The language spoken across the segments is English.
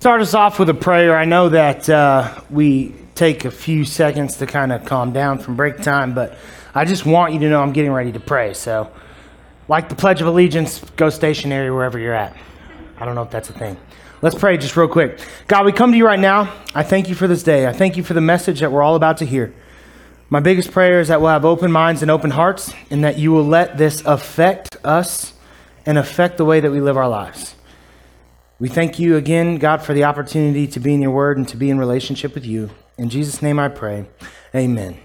Start us off with a prayer. I know that uh, we take a few seconds to kind of calm down from break time, but I just want you to know I'm getting ready to pray. So, like the Pledge of Allegiance, go stationary wherever you're at. I don't know if that's a thing. Let's pray just real quick. God, we come to you right now. I thank you for this day. I thank you for the message that we're all about to hear. My biggest prayer is that we'll have open minds and open hearts, and that you will let this affect us and affect the way that we live our lives. We thank you again, God, for the opportunity to be in your word and to be in relationship with you. In Jesus' name I pray. Amen.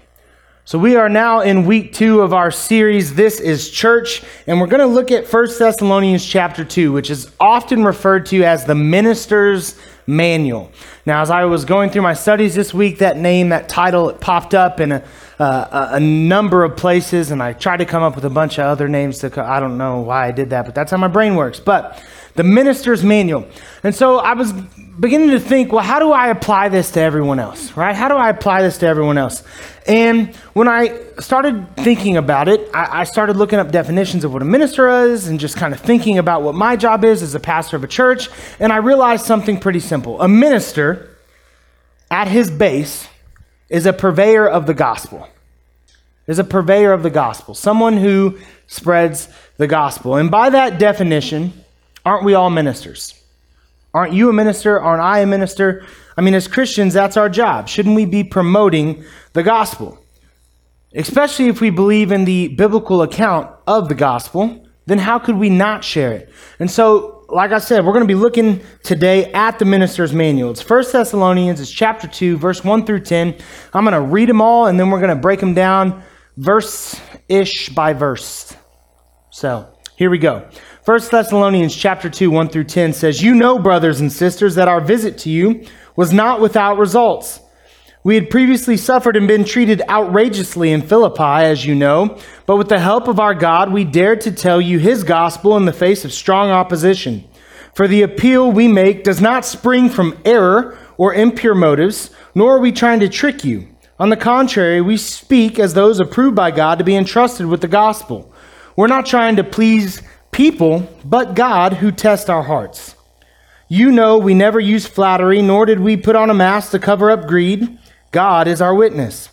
So we are now in week two of our series, This is Church, and we're going to look at 1 Thessalonians chapter 2, which is often referred to as the minister's manual. Now, as I was going through my studies this week, that name, that title, it popped up in a, uh, a number of places, and I tried to come up with a bunch of other names. To, I don't know why I did that, but that's how my brain works. But the minister's manual. And so I was beginning to think, well, how do I apply this to everyone else, right? How do I apply this to everyone else? And when I started thinking about it, I, I, started looking up definitions of what a minister is and just kind of thinking about what my job is as a pastor of a church. And I realized something pretty simple. A minister, at his base, is a purveyor of the gospel. Is a purveyor of the gospel, someone who spreads the gospel. And by that definition, Aren't we all ministers? Aren't you a minister? Aren't I a minister? I mean, as Christians, that's our job. Shouldn't we be promoting the gospel? Especially if we believe in the biblical account of the gospel, then how could we not share it? And so, like I said, we're going to be looking today at the minister's manual. It's 1 Thessalonians, it's chapter 2, verse 1 through 10. I'm going to read them all and then we're going to break them down verse ish by verse. So, here we go. 1 Thessalonians chapter 2, 1 through 10 says, You know, brothers and sisters, that our visit to you was not without results. We had previously suffered and been treated outrageously in Philippi, as you know, but with the help of our God, we dared to tell you his gospel in the face of strong opposition. For the appeal we make does not spring from error or impure motives, nor are we trying to trick you. On the contrary, we speak as those approved by God to be entrusted with the gospel. We're not trying to please people, but God who tests our hearts. You know we never use flattery, nor did we put on a mask to cover up greed. God is our witness.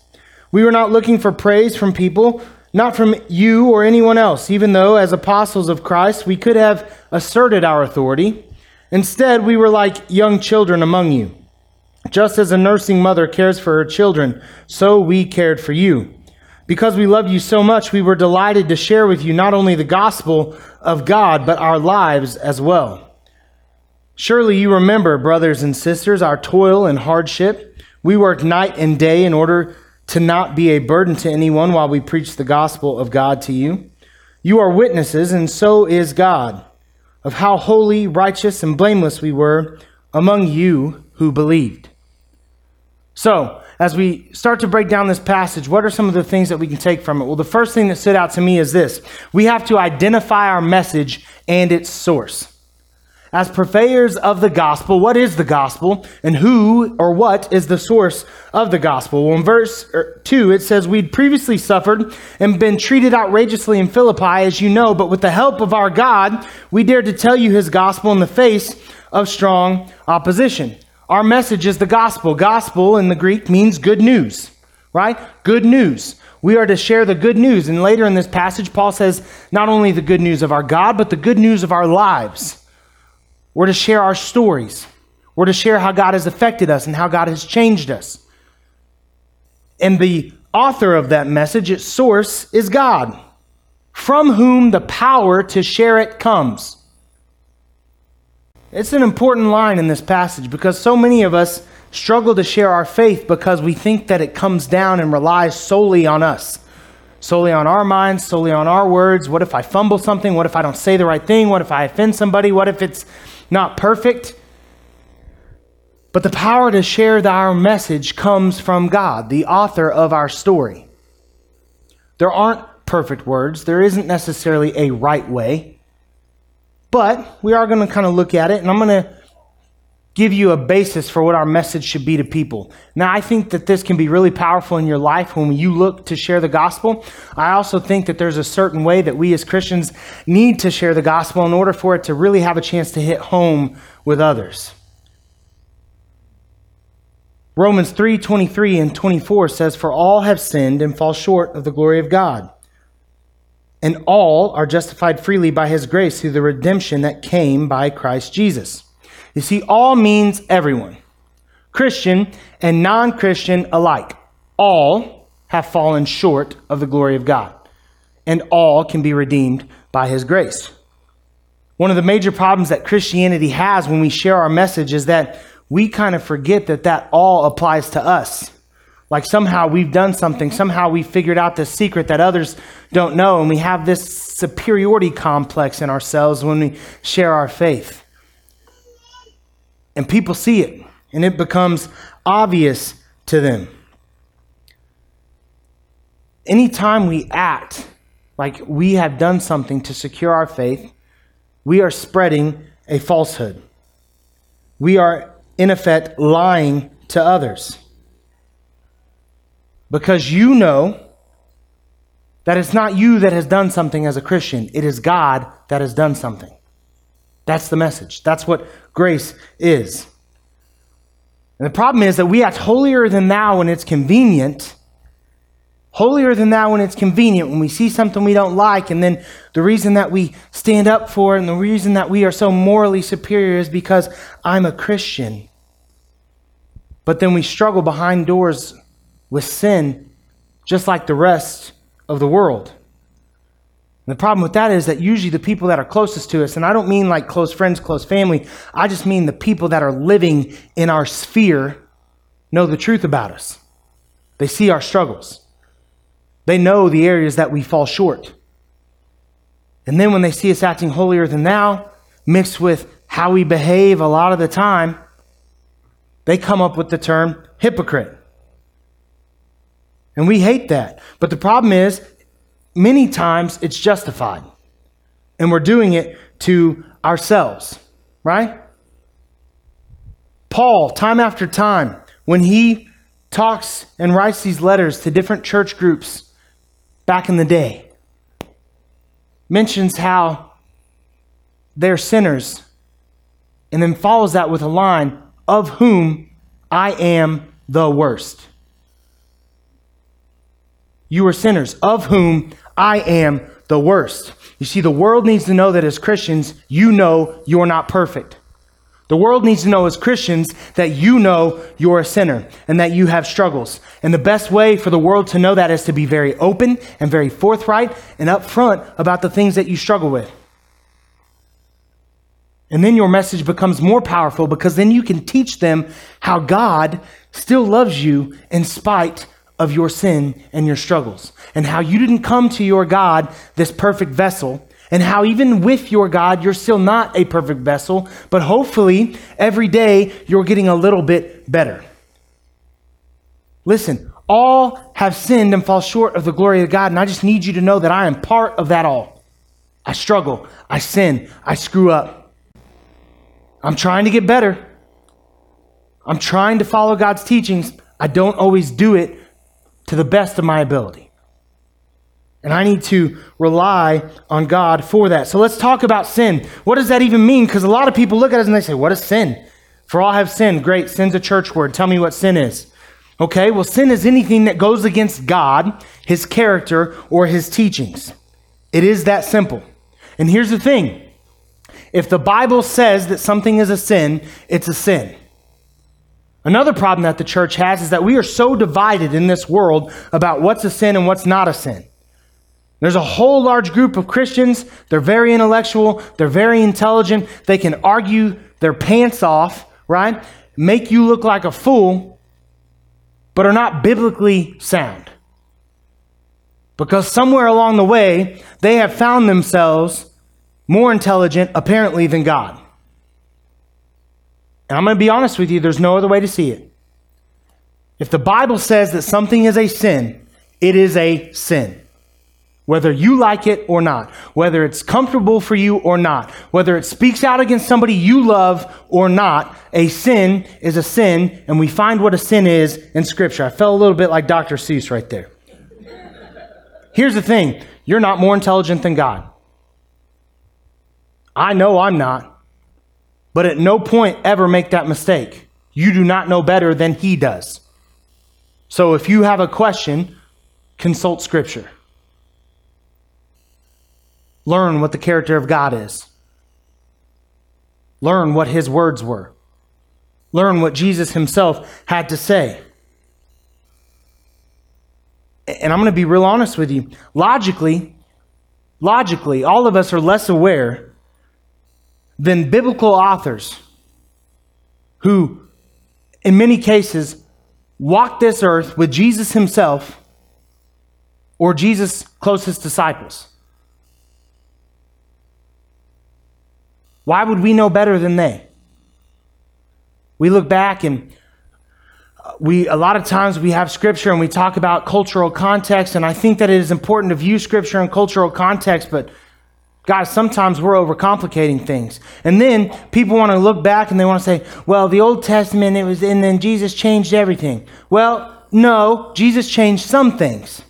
We were not looking for praise from people, not from you or anyone else, even though, as apostles of Christ, we could have asserted our authority. Instead, we were like young children among you. Just as a nursing mother cares for her children, so we cared for you. Because we love you so much, we were delighted to share with you not only the gospel of God, but our lives as well. Surely you remember, brothers and sisters, our toil and hardship. We worked night and day in order to not be a burden to anyone while we preach the gospel of God to you. You are witnesses, and so is God, of how holy, righteous, and blameless we were among you who believed. So, as we start to break down this passage, what are some of the things that we can take from it? Well, the first thing that stood out to me is this we have to identify our message and its source. As purveyors of the gospel, what is the gospel and who or what is the source of the gospel? Well, in verse er, 2, it says, We'd previously suffered and been treated outrageously in Philippi, as you know, but with the help of our God, we dared to tell you his gospel in the face of strong opposition. Our message is the gospel. Gospel in the Greek means good news, right? Good news. We are to share the good news. And later in this passage, Paul says not only the good news of our God, but the good news of our lives. We're to share our stories. We're to share how God has affected us and how God has changed us. And the author of that message, its source, is God, from whom the power to share it comes. It's an important line in this passage because so many of us struggle to share our faith because we think that it comes down and relies solely on us, solely on our minds, solely on our words. What if I fumble something? What if I don't say the right thing? What if I offend somebody? What if it's not perfect? But the power to share our message comes from God, the author of our story. There aren't perfect words, there isn't necessarily a right way. But we are going to kind of look at it, and I'm going to give you a basis for what our message should be to people. Now, I think that this can be really powerful in your life when you look to share the gospel. I also think that there's a certain way that we as Christians need to share the gospel in order for it to really have a chance to hit home with others. Romans 3 23 and 24 says, For all have sinned and fall short of the glory of God. And all are justified freely by his grace through the redemption that came by Christ Jesus. You see, all means everyone, Christian and non Christian alike. All have fallen short of the glory of God, and all can be redeemed by his grace. One of the major problems that Christianity has when we share our message is that we kind of forget that that all applies to us. Like somehow we've done something, somehow we figured out this secret that others don't know, and we have this superiority complex in ourselves when we share our faith. And people see it, and it becomes obvious to them. Anytime we act like we have done something to secure our faith, we are spreading a falsehood. We are in effect, lying to others. Because you know that it's not you that has done something as a Christian, it is God that has done something. That's the message. That's what grace is. And the problem is that we act holier than thou when it's convenient holier than thou when it's convenient, when we see something we don't like, and then the reason that we stand up for and the reason that we are so morally superior is because I'm a Christian. But then we struggle behind doors with sin just like the rest of the world. And the problem with that is that usually the people that are closest to us, and I don't mean like close friends, close family, I just mean the people that are living in our sphere know the truth about us. They see our struggles. They know the areas that we fall short. And then when they see us acting holier than thou, mixed with how we behave a lot of the time, they come up with the term hypocrite. And we hate that. But the problem is, many times it's justified. And we're doing it to ourselves, right? Paul, time after time, when he talks and writes these letters to different church groups, back in the day mentions how they're sinners and then follows that with a line of whom I am the worst. You are sinners, of whom I am the worst. You see, the world needs to know that as Christians, you know you're not perfect. The world needs to know as Christians that you know you're a sinner and that you have struggles. And the best way for the world to know that is to be very open and very forthright and upfront about the things that you struggle with. And then your message becomes more powerful because then you can teach them how God still loves you in spite of your sin and your struggles. And how you didn't come to your God, this perfect vessel, and how even with your God, you're still not a perfect vessel, but hopefully every day you're getting a little bit better. Listen, all have sinned and fall short of the glory of God, and I just need you to know that I am part of that all. I struggle, I sin, I screw up. I'm trying to get better. I'm trying to follow God's teachings. I don't always do it to the best of my ability. And I need to rely on God for that. So let's talk about sin. What does that even mean? Because a lot of people look at us and they say, What is sin? For all have sinned. Great. Sin's a church word. Tell me what sin is. Okay, well, sin is anything that goes against God, his character, or his teachings. It is that simple. And here's the thing if the Bible says that something is a sin, it's a sin. Another problem that the church has is that we are so divided in this world about what's a sin and what's not a sin. There's a whole large group of Christians. They're very intellectual. They're very intelligent. They can argue their pants off, right? Make you look like a fool, but are not biblically sound. Because somewhere along the way, they have found themselves more intelligent, apparently, than God. And I'm going to be honest with you, there's no other way to see it. If the Bible says that something is a sin, it is a sin whether you like it or not, whether it's comfortable for you or not, whether it speaks out against somebody you love or not, a sin is a sin, and we find what a sin is in Scripture. I felt a little bit like Dr. Seuss right there. Here's the thing you're not more intelligent than God. I know I'm not, but at no point ever make that mistake. You do not know better than he does. So if you have a question, consult Scripture. Learn what the character of God is. Learn what his words were. Learn what Jesus himself had to say. And I'm going to be real honest with you. Logically, logically, all of us are less aware than biblical authors who, in many cases, walked this earth with Jesus himself or Jesus' closest disciples. Why would we know better than they? We look back and uh, we a lot of times we have scripture and we talk about cultural context and I think that it is important to view scripture in cultural context but guys sometimes we're overcomplicating things. And then people want to look back and they want to say, well, the Old Testament it was and then Jesus changed everything. Well, no, Jesus changed some things.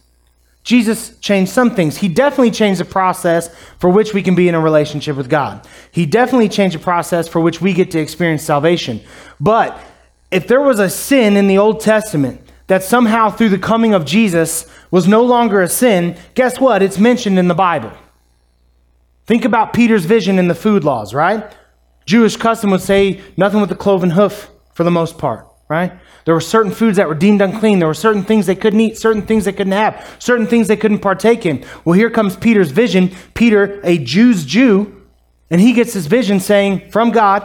Jesus changed some things. He definitely changed the process for which we can be in a relationship with God. He definitely changed the process for which we get to experience salvation. But if there was a sin in the Old Testament that somehow through the coming of Jesus was no longer a sin, guess what? It's mentioned in the Bible. Think about Peter's vision in the food laws, right? Jewish custom would say nothing with the cloven hoof for the most part, right? There were certain foods that were deemed unclean. There were certain things they couldn't eat, certain things they couldn't have, certain things they couldn't partake in. Well, here comes Peter's vision. Peter, a Jew's Jew, and he gets his vision saying from God,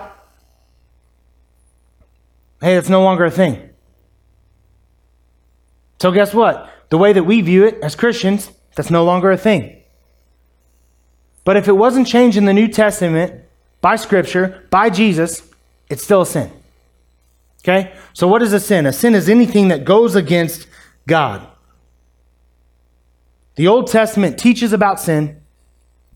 hey, it's no longer a thing. So, guess what? The way that we view it as Christians, that's no longer a thing. But if it wasn't changed in the New Testament by Scripture, by Jesus, it's still a sin. Okay? So, what is a sin? A sin is anything that goes against God. The Old Testament teaches about sin.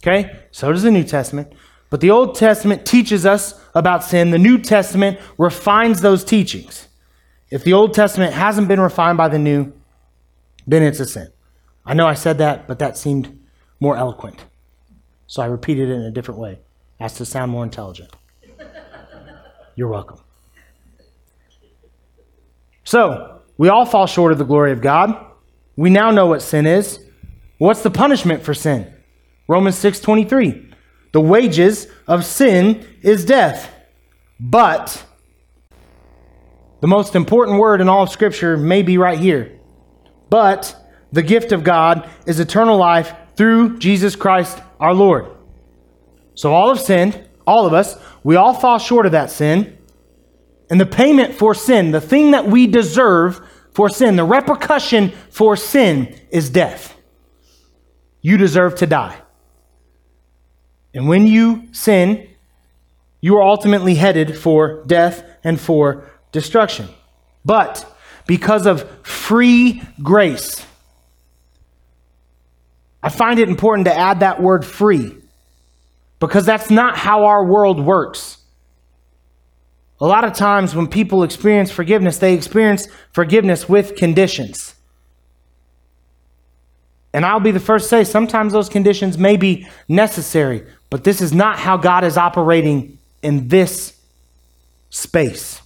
Okay? So does the New Testament. But the Old Testament teaches us about sin. The New Testament refines those teachings. If the Old Testament hasn't been refined by the New, then it's a sin. I know I said that, but that seemed more eloquent. So I repeated it in a different way as to sound more intelligent. You're welcome. So, we all fall short of the glory of God. We now know what sin is. What's the punishment for sin? Romans 6:23. The wages of sin is death. But the most important word in all of scripture may be right here. But the gift of God is eternal life through Jesus Christ our Lord. So all have sinned, all of us, we all fall short of that sin. And the payment for sin, the thing that we deserve for sin, the repercussion for sin is death. You deserve to die. And when you sin, you are ultimately headed for death and for destruction. But because of free grace, I find it important to add that word free because that's not how our world works. A lot of times when people experience forgiveness, they experience forgiveness with conditions. And I'll be the first to say sometimes those conditions may be necessary, but this is not how God is operating in this space.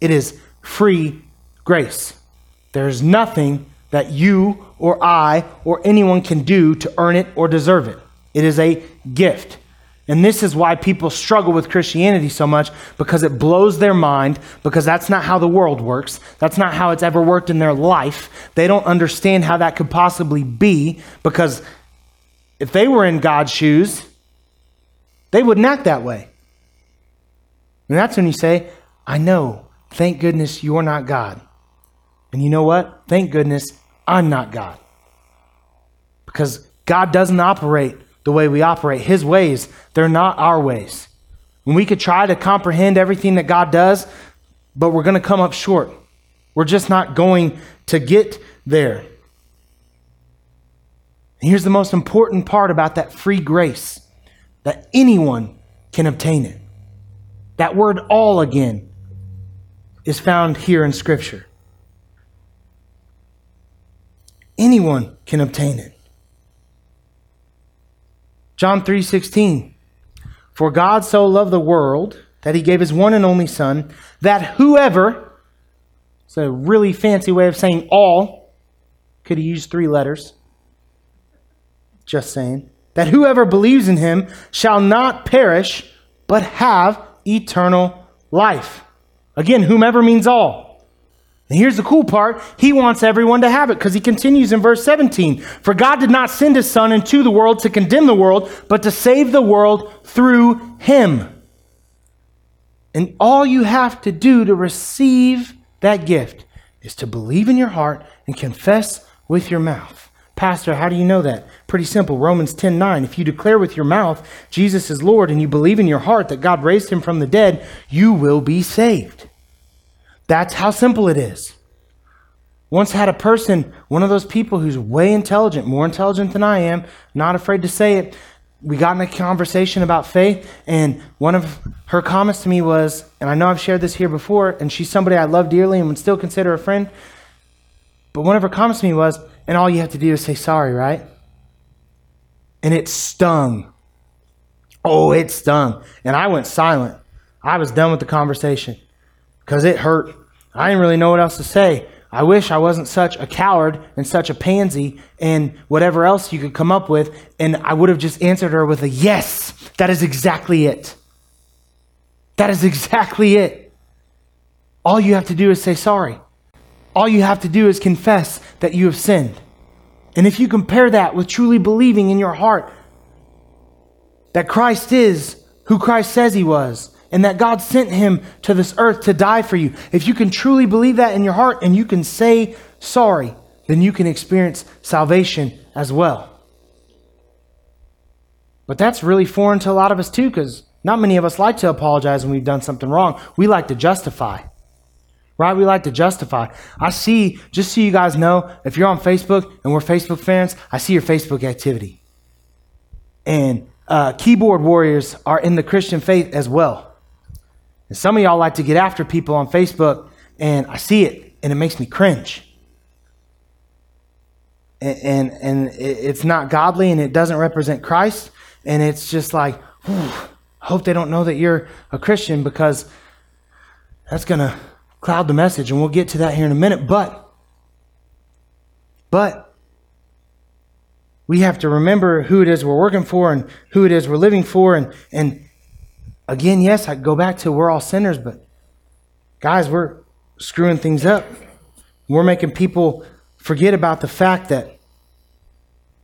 It is free grace. There's nothing that you or I or anyone can do to earn it or deserve it. It is a gift. And this is why people struggle with Christianity so much because it blows their mind, because that's not how the world works. That's not how it's ever worked in their life. They don't understand how that could possibly be because if they were in God's shoes, they wouldn't act that way. And that's when you say, I know, thank goodness you're not God. And you know what? Thank goodness I'm not God. Because God doesn't operate the way we operate. His ways, they're not our ways. And we could try to comprehend everything that God does, but we're going to come up short. We're just not going to get there. And here's the most important part about that free grace that anyone can obtain it. That word all again is found here in Scripture. Anyone can obtain it. John 3:16 For God so loved the world that he gave his one and only Son, that whoever, it's a really fancy way of saying all, could he use three letters? Just saying. That whoever believes in him shall not perish, but have eternal life. Again, whomever means all. And here's the cool part He wants everyone to have it because he continues in verse 17 For God did not send his Son into the world to condemn the world, but to save the world through him. And all you have to do to receive that gift is to believe in your heart and confess with your mouth. Pastor, how do you know that? Pretty simple. Romans 10 9. If you declare with your mouth Jesus is Lord and you believe in your heart that God raised him from the dead, you will be saved. That's how simple it is. Once had a person, one of those people who's way intelligent, more intelligent than I am, not afraid to say it, we got in a conversation about faith, and one of her comments to me was, and I know I've shared this here before, and she's somebody I love dearly and would still consider a friend. But one of her comments to me was, and all you have to do is say sorry, right? And it stung. Oh, it stung. And I went silent. I was done with the conversation because it hurt. I didn't really know what else to say. I wish I wasn't such a coward and such a pansy and whatever else you could come up with, and I would have just answered her with a yes. That is exactly it. That is exactly it. All you have to do is say sorry. All you have to do is confess that you have sinned. And if you compare that with truly believing in your heart that Christ is who Christ says he was, and that God sent him to this earth to die for you, if you can truly believe that in your heart and you can say sorry, then you can experience salvation as well. But that's really foreign to a lot of us too, because not many of us like to apologize when we've done something wrong. We like to justify. Right? We like to justify. I see, just so you guys know, if you're on Facebook and we're Facebook fans, I see your Facebook activity. And uh, keyboard warriors are in the Christian faith as well. And some of y'all like to get after people on Facebook, and I see it, and it makes me cringe. And, and, and it's not godly, and it doesn't represent Christ. And it's just like, hope they don't know that you're a Christian because that's going to cloud the message. And we'll get to that here in a minute. But, but, we have to remember who it is we're working for and who it is we're living for and, and again, yes, I go back to we're all sinners, but guys, we're screwing things up. We're making people forget about the fact that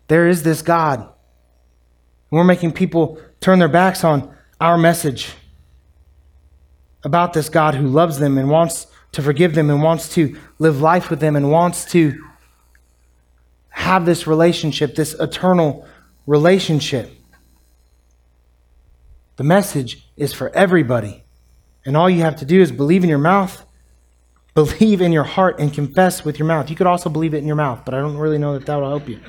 there is this God. We're making people turn their backs on our message about this God who loves them and wants to forgive them and wants to live life with them and wants to have this relationship, this eternal relationship. The message is for everybody. And all you have to do is believe in your mouth, believe in your heart, and confess with your mouth. You could also believe it in your mouth, but I don't really know that that will help you.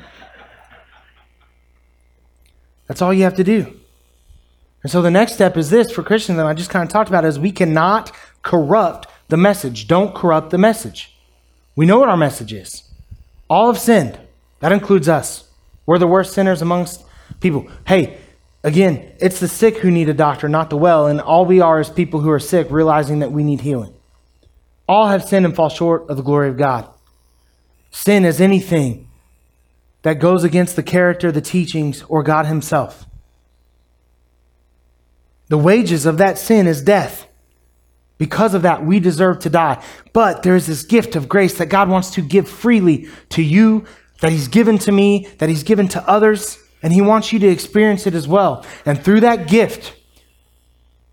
That's all you have to do. And so the next step is this for Christians, that I just kind of talked about is we cannot corrupt the message. Don't corrupt the message. We know what our message is. All have sinned. That includes us. We're the worst sinners amongst people. Hey, Again, it's the sick who need a doctor, not the well, and all we are is people who are sick realizing that we need healing. All have sinned and fall short of the glory of God. Sin is anything that goes against the character, the teachings, or God Himself. The wages of that sin is death. Because of that, we deserve to die. But there is this gift of grace that God wants to give freely to you, that He's given to me, that He's given to others. And He wants you to experience it as well. And through that gift,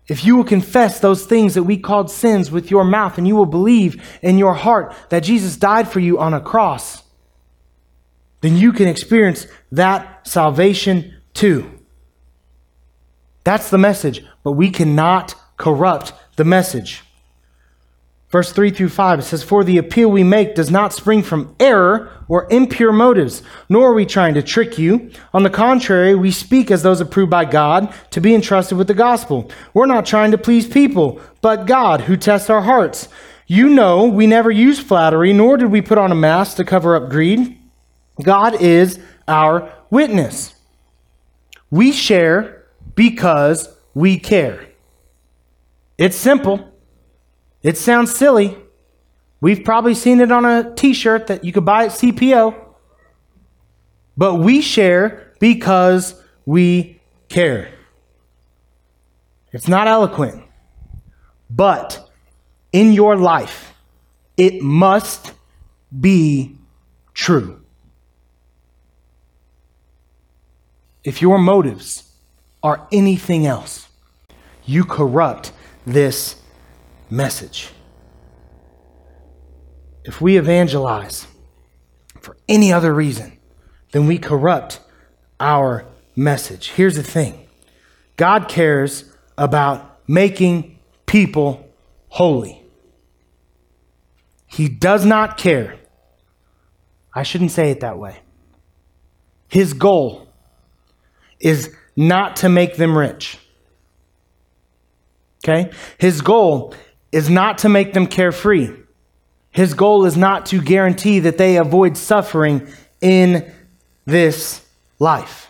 if you will confess those things that we called sins with your mouth and you will believe in your heart that Jesus died for you on a cross, then you can experience that salvation too. That's the message, but we cannot corrupt the message. Verse 3 through 5, it says, For the appeal we make does not spring from error or impure motives, nor are we trying to trick you. On the contrary, we speak as those approved by God to be entrusted with the gospel. We're not trying to please people, but God who tests our hearts. You know, we never use flattery, nor did we put on a mask to cover up greed. God is our witness. We share because we care. It's simple. It sounds silly. We've probably seen it on a t shirt that you could buy at CPO. But we share because we care. It's not eloquent, but in your life, it must be true. If your motives are anything else, you corrupt this message. If we evangelize for any other reason, then we corrupt our message. Here's the thing God cares about making people holy. He does not care. I shouldn't say it that way. His goal is not to make them rich. Okay? His goal is not to make them carefree. His goal is not to guarantee that they avoid suffering in this life.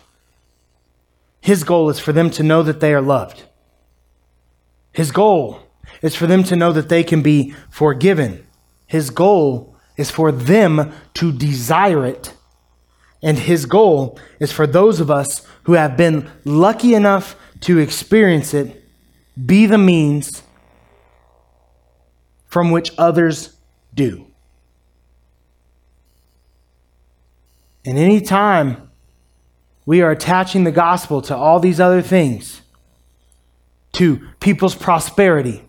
His goal is for them to know that they are loved. His goal is for them to know that they can be forgiven. His goal is for them to desire it. And his goal is for those of us who have been lucky enough to experience it be the means from which others do. And any time we are attaching the gospel to all these other things, to people's prosperity,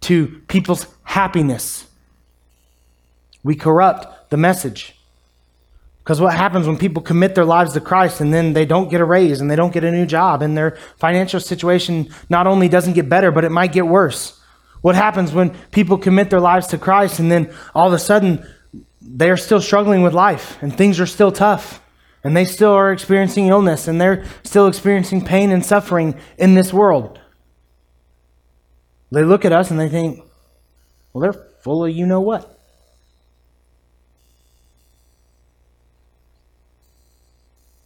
to people's happiness, we corrupt the message. Because what happens when people commit their lives to Christ and then they don't get a raise and they don't get a new job and their financial situation not only doesn't get better, but it might get worse? What happens when people commit their lives to Christ and then all of a sudden they're still struggling with life and things are still tough and they still are experiencing illness and they're still experiencing pain and suffering in this world? They look at us and they think, well, they're full of you know what.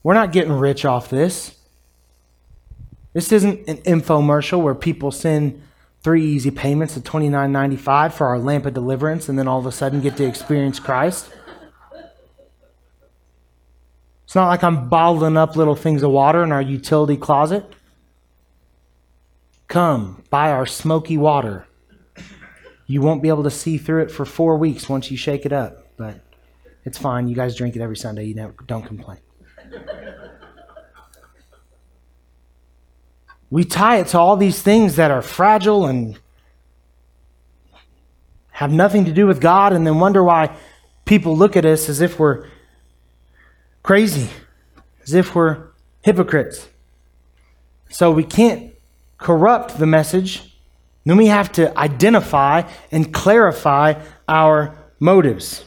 We're not getting rich off this. This isn't an infomercial where people send three easy payments of $29.95 for our lamp of deliverance and then all of a sudden get to experience Christ. It's not like I'm bottling up little things of water in our utility closet. Come, buy our smoky water. You won't be able to see through it for four weeks once you shake it up, but it's fine. You guys drink it every Sunday. You don't complain. We tie it to all these things that are fragile and have nothing to do with God, and then wonder why people look at us as if we're crazy, as if we're hypocrites. So we can't corrupt the message. Then we have to identify and clarify our motives.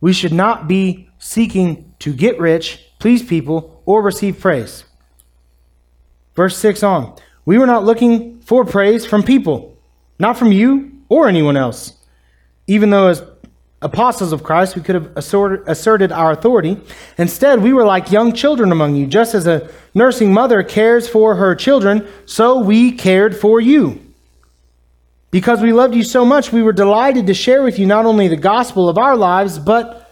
We should not be seeking to get rich, please people, or receive praise. Verse 6 on. We were not looking for praise from people, not from you or anyone else. Even though, as apostles of Christ, we could have asserted our authority. Instead, we were like young children among you. Just as a nursing mother cares for her children, so we cared for you. Because we loved you so much, we were delighted to share with you not only the gospel of our lives, but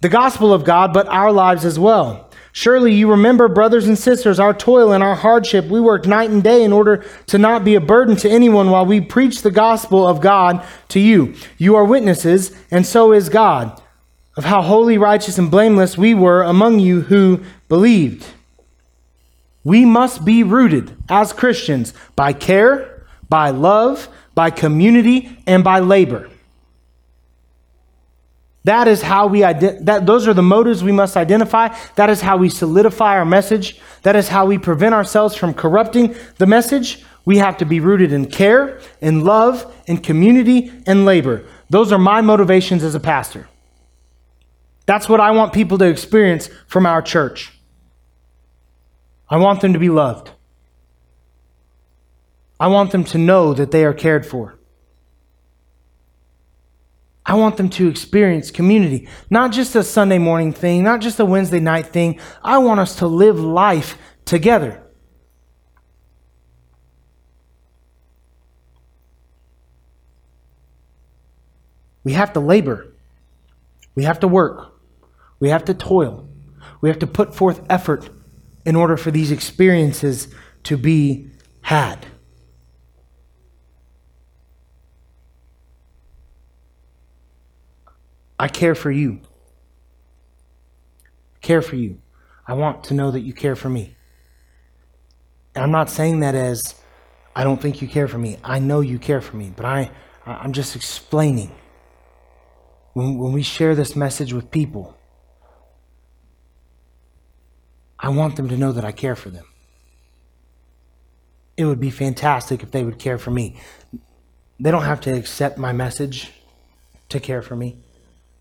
the gospel of God, but our lives as well. Surely you remember, brothers and sisters, our toil and our hardship. We worked night and day in order to not be a burden to anyone while we preached the gospel of God to you. You are witnesses, and so is God, of how holy, righteous, and blameless we were among you who believed. We must be rooted as Christians by care, by love, by community, and by labor. That is how we ident- that those are the motives we must identify. That is how we solidify our message. That is how we prevent ourselves from corrupting the message. We have to be rooted in care, in love, in community, and labor. Those are my motivations as a pastor. That's what I want people to experience from our church. I want them to be loved. I want them to know that they are cared for. I want them to experience community, not just a Sunday morning thing, not just a Wednesday night thing. I want us to live life together. We have to labor. We have to work. We have to toil. We have to put forth effort in order for these experiences to be had. I care for you. care for you. I want to know that you care for me. And I'm not saying that as I don't think you care for me. I know you care for me, but I, I'm just explaining. When, when we share this message with people, I want them to know that I care for them. It would be fantastic if they would care for me. They don't have to accept my message to care for me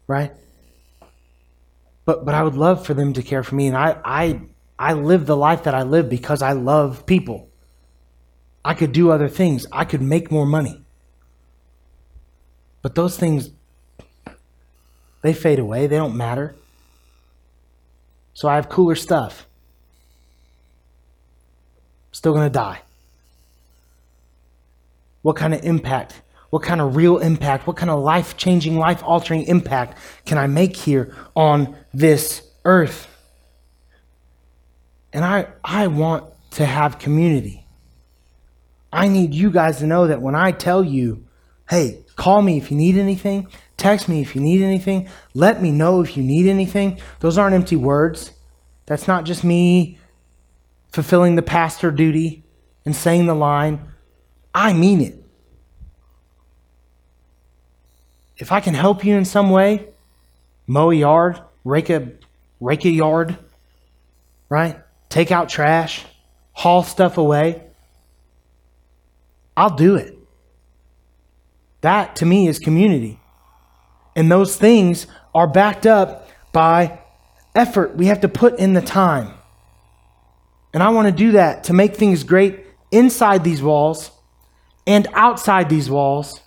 right? But but I would love for them to care for me, and I I I live the life that I live because I love people. I could do other things. I could make more money. But those things they fade away. They don't matter. So I have cooler stuff. Still going to die. What kind of impact what kind of real impact, what kind of life changing, life altering impact can I make here on this earth? And I, I want to have community. I need you guys to know that when I tell you, hey, call me if you need anything, text me if you need anything, let me know if you need anything, those aren't empty words. That's not just me fulfilling the pastor duty and saying the line. I mean it. If I can help you in some way, mow a yard, rake a, rake a yard, right? Take out trash, haul stuff away, I'll do it. That to me is community. And those things are backed up by effort. We have to put in the time. And I want to do that to make things great inside these walls and outside these walls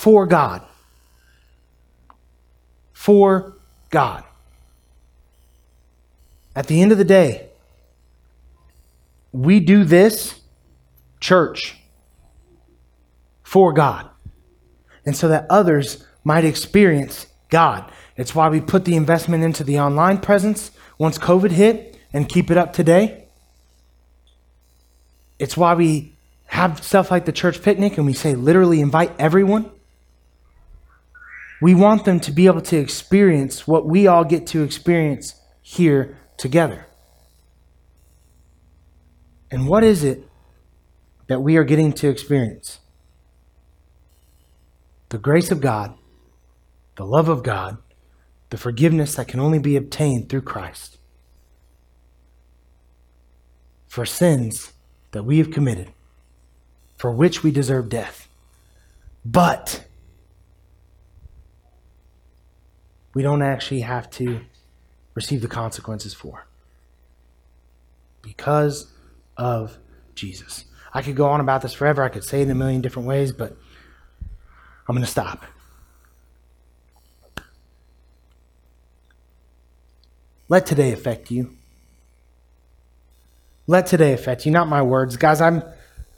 for God. For God. At the end of the day, we do this, church, for God. And so that others might experience God. It's why we put the investment into the online presence once COVID hit and keep it up today. It's why we have stuff like the church picnic and we say literally invite everyone. We want them to be able to experience what we all get to experience here together. And what is it that we are getting to experience? The grace of God, the love of God, the forgiveness that can only be obtained through Christ for sins that we have committed, for which we deserve death. But we don't actually have to receive the consequences for because of Jesus. I could go on about this forever. I could say it in a million different ways, but I'm going to stop. Let today affect you. Let today affect you, not my words. Guys, I'm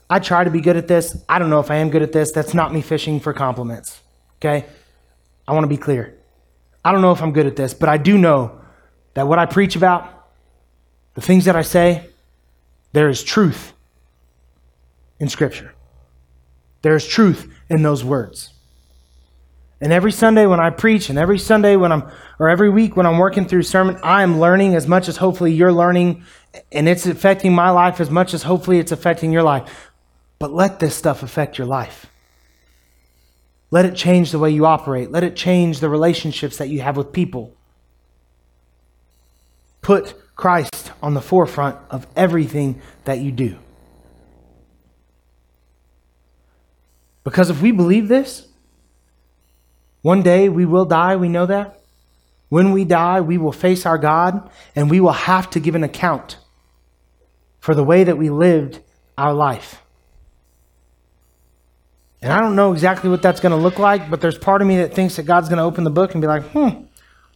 I try to be good at this. I don't know if I am good at this. That's not me fishing for compliments. Okay? I want to be clear. I don't know if I'm good at this, but I do know that what I preach about, the things that I say, there is truth in Scripture. There is truth in those words. And every Sunday when I preach, and every Sunday when I'm, or every week when I'm working through sermon, I am learning as much as hopefully you're learning, and it's affecting my life as much as hopefully it's affecting your life. But let this stuff affect your life. Let it change the way you operate. Let it change the relationships that you have with people. Put Christ on the forefront of everything that you do. Because if we believe this, one day we will die, we know that. When we die, we will face our God and we will have to give an account for the way that we lived our life. And I don't know exactly what that's going to look like, but there's part of me that thinks that God's going to open the book and be like, hmm, a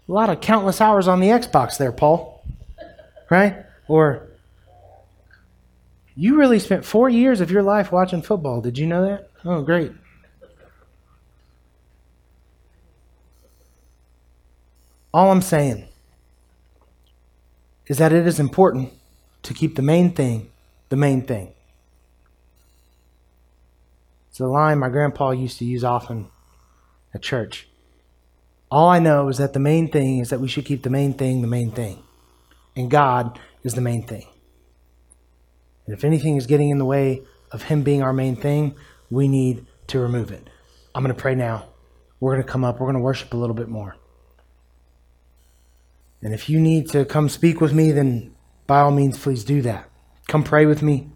lot of countless hours on the Xbox there, Paul. Right? Or, you really spent four years of your life watching football. Did you know that? Oh, great. All I'm saying is that it is important to keep the main thing the main thing. It's a line my grandpa used to use often at church. All I know is that the main thing is that we should keep the main thing the main thing. And God is the main thing. And if anything is getting in the way of Him being our main thing, we need to remove it. I'm going to pray now. We're going to come up. We're going to worship a little bit more. And if you need to come speak with me, then by all means, please do that. Come pray with me.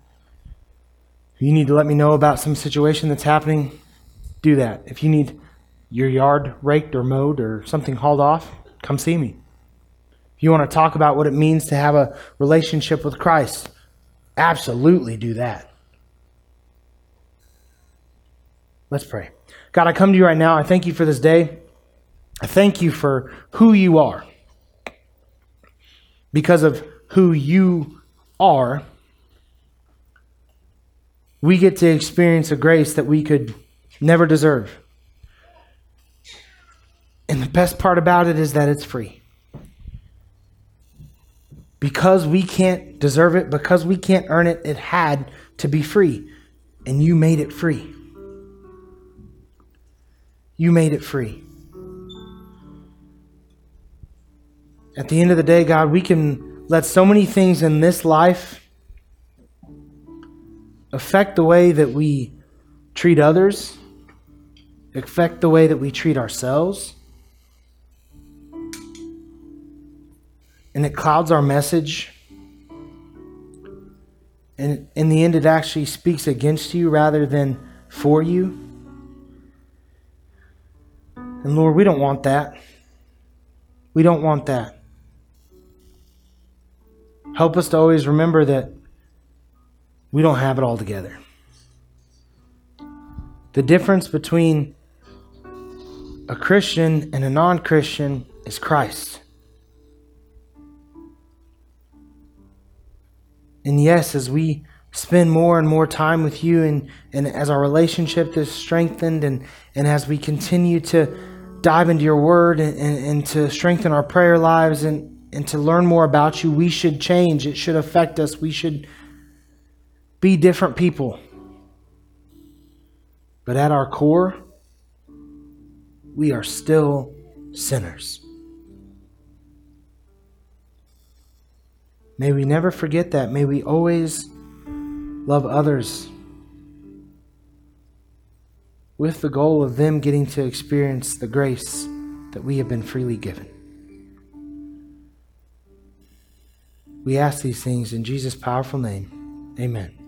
You need to let me know about some situation that's happening, do that. If you need your yard raked or mowed or something hauled off, come see me. If you want to talk about what it means to have a relationship with Christ, absolutely do that. Let's pray. God, I come to you right now. I thank you for this day. I thank you for who you are. Because of who you are, we get to experience a grace that we could never deserve. And the best part about it is that it's free. Because we can't deserve it, because we can't earn it, it had to be free. And you made it free. You made it free. At the end of the day, God, we can let so many things in this life affect the way that we treat others, affect the way that we treat ourselves. And it clouds our message. And in the end, it actually speaks against you rather than for you. And Lord, we don't want that. We don't want that. Help us to always remember that we don't have it all together. The difference between a Christian and a non Christian is Christ. And yes, as we spend more and more time with you and, and as our relationship is strengthened and, and as we continue to dive into your word and, and, and to strengthen our prayer lives and, and to learn more about you, we should change. It should affect us. We should be different people. But at our core, we are still sinners. May we never forget that. May we always love others with the goal of them getting to experience the grace that we have been freely given. We ask these things in Jesus' powerful name. Amen.